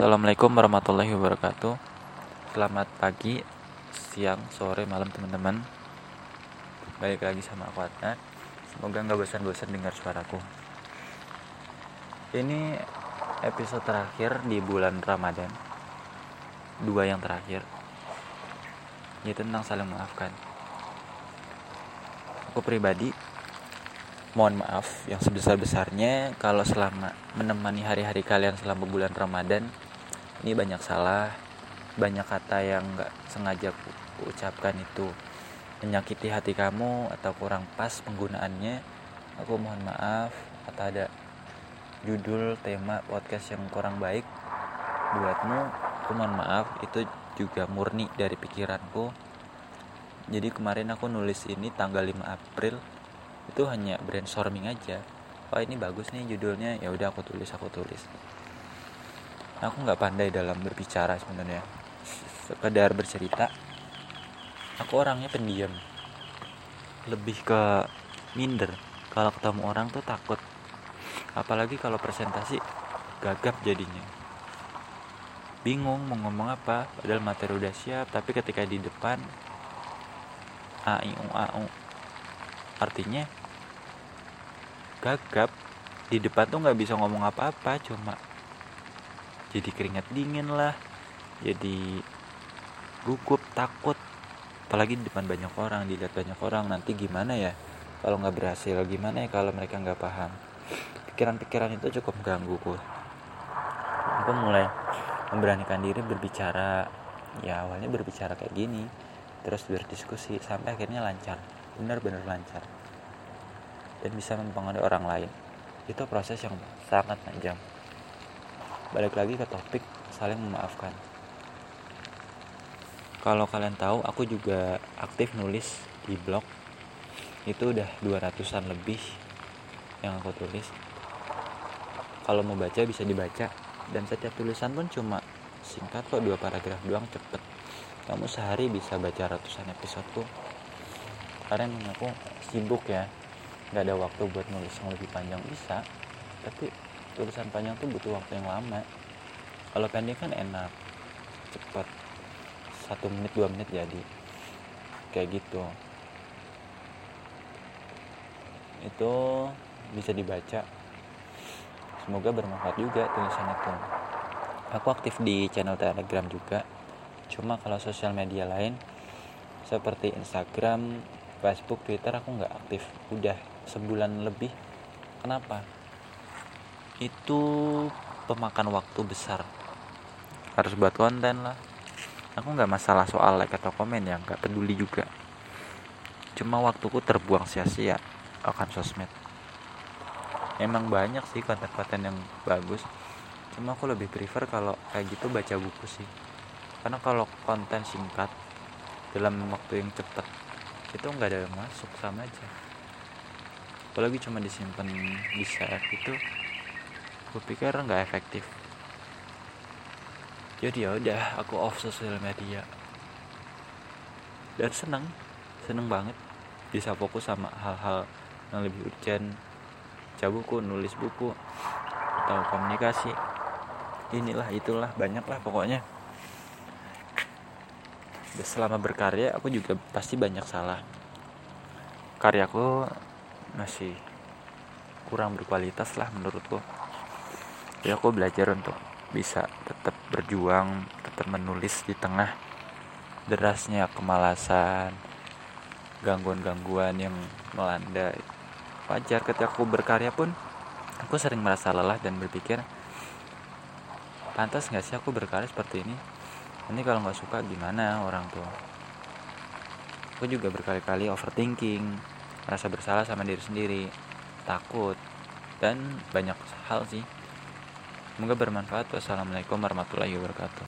Assalamualaikum warahmatullahi wabarakatuh. Selamat pagi, siang, sore, malam teman-teman. Balik lagi sama aku Adnan. Semoga nggak bosan-bosan dengar suaraku. Ini episode terakhir di bulan Ramadan. Dua yang terakhir. Yaitu tentang saling memaafkan Aku pribadi mohon maaf yang sebesar-besarnya kalau selama menemani hari-hari kalian selama bulan Ramadan ini banyak salah banyak kata yang nggak sengaja aku ucapkan itu. Menyakiti hati kamu atau kurang pas penggunaannya aku mohon maaf. Atau ada judul tema podcast yang kurang baik buatmu aku mohon maaf. Itu juga murni dari pikiranku. Jadi kemarin aku nulis ini tanggal 5 April. Itu hanya brainstorming aja. Wah ini bagus nih judulnya. Ya udah aku tulis aku tulis aku nggak pandai dalam berbicara sebenarnya. Sekedar bercerita. Aku orangnya pendiam. Lebih ke minder. Kalau ketemu orang tuh takut. Apalagi kalau presentasi gagap jadinya. Bingung mau ngomong apa. Padahal materi udah siap tapi ketika di depan a i u a u. Artinya gagap. Di depan tuh nggak bisa ngomong apa-apa cuma jadi keringat dingin lah. Jadi gugup takut. Apalagi di depan banyak orang dilihat banyak orang. Nanti gimana ya? Kalau nggak berhasil gimana ya kalau mereka nggak paham? Pikiran-pikiran itu cukup menggangguku aku mulai memberanikan diri berbicara. Ya awalnya berbicara kayak gini. Terus berdiskusi sampai akhirnya lancar. Benar-benar lancar. Dan bisa mempengaruhi orang lain. Itu proses yang sangat panjang balik lagi ke topik saling memaafkan. Kalau kalian tahu aku juga aktif nulis di blog. Itu udah 200an lebih yang aku tulis. Kalau mau baca bisa dibaca. Dan setiap tulisan pun cuma singkat kok dua paragraf doang cepet. Kamu sehari bisa baca ratusan episodeku karena aku sibuk ya. Nggak ada waktu buat nulis yang lebih panjang. Bisa tapi tulisan panjang tuh butuh waktu yang lama. Kalau pendek kan enak. Cepat satu menit dua menit jadi. Kayak gitu. Itu bisa dibaca. Semoga bermanfaat juga tulisan itu. Aku aktif di channel telegram juga. Cuma kalau sosial media lain seperti Instagram Facebook Twitter aku nggak aktif. Udah sebulan lebih. Kenapa itu pemakan waktu besar. Harus buat konten lah. Aku nggak masalah soal like atau komen ya nggak peduli juga. Cuma waktuku terbuang sia-sia akan sosmed. Emang banyak sih konten-konten yang bagus. Cuma aku lebih prefer kalau kayak gitu baca buku sih. Karena kalau konten singkat dalam waktu yang cepat itu nggak ada yang masuk sama aja. Apalagi cuma disimpan di save itu gue pikir nggak efektif. Jadi ya udah aku off sosial media. Dan seneng seneng banget bisa fokus sama hal-hal yang lebih urgent. Buku nulis buku atau komunikasi. Inilah itulah banyak lah pokoknya. Selama berkarya aku juga pasti banyak salah. Karyaku masih kurang berkualitas lah menurutku ya aku belajar untuk bisa tetap berjuang tetap menulis di tengah derasnya kemalasan gangguan-gangguan yang melanda. Wajar ketika aku berkarya pun aku sering merasa lelah dan berpikir pantas nggak sih aku berkarya seperti ini? Nanti kalau nggak suka gimana orang tuh aku juga berkali-kali overthinking rasa bersalah sama diri sendiri takut dan banyak hal sih semoga bermanfaat. Wassalamualaikum warahmatullahi wabarakatuh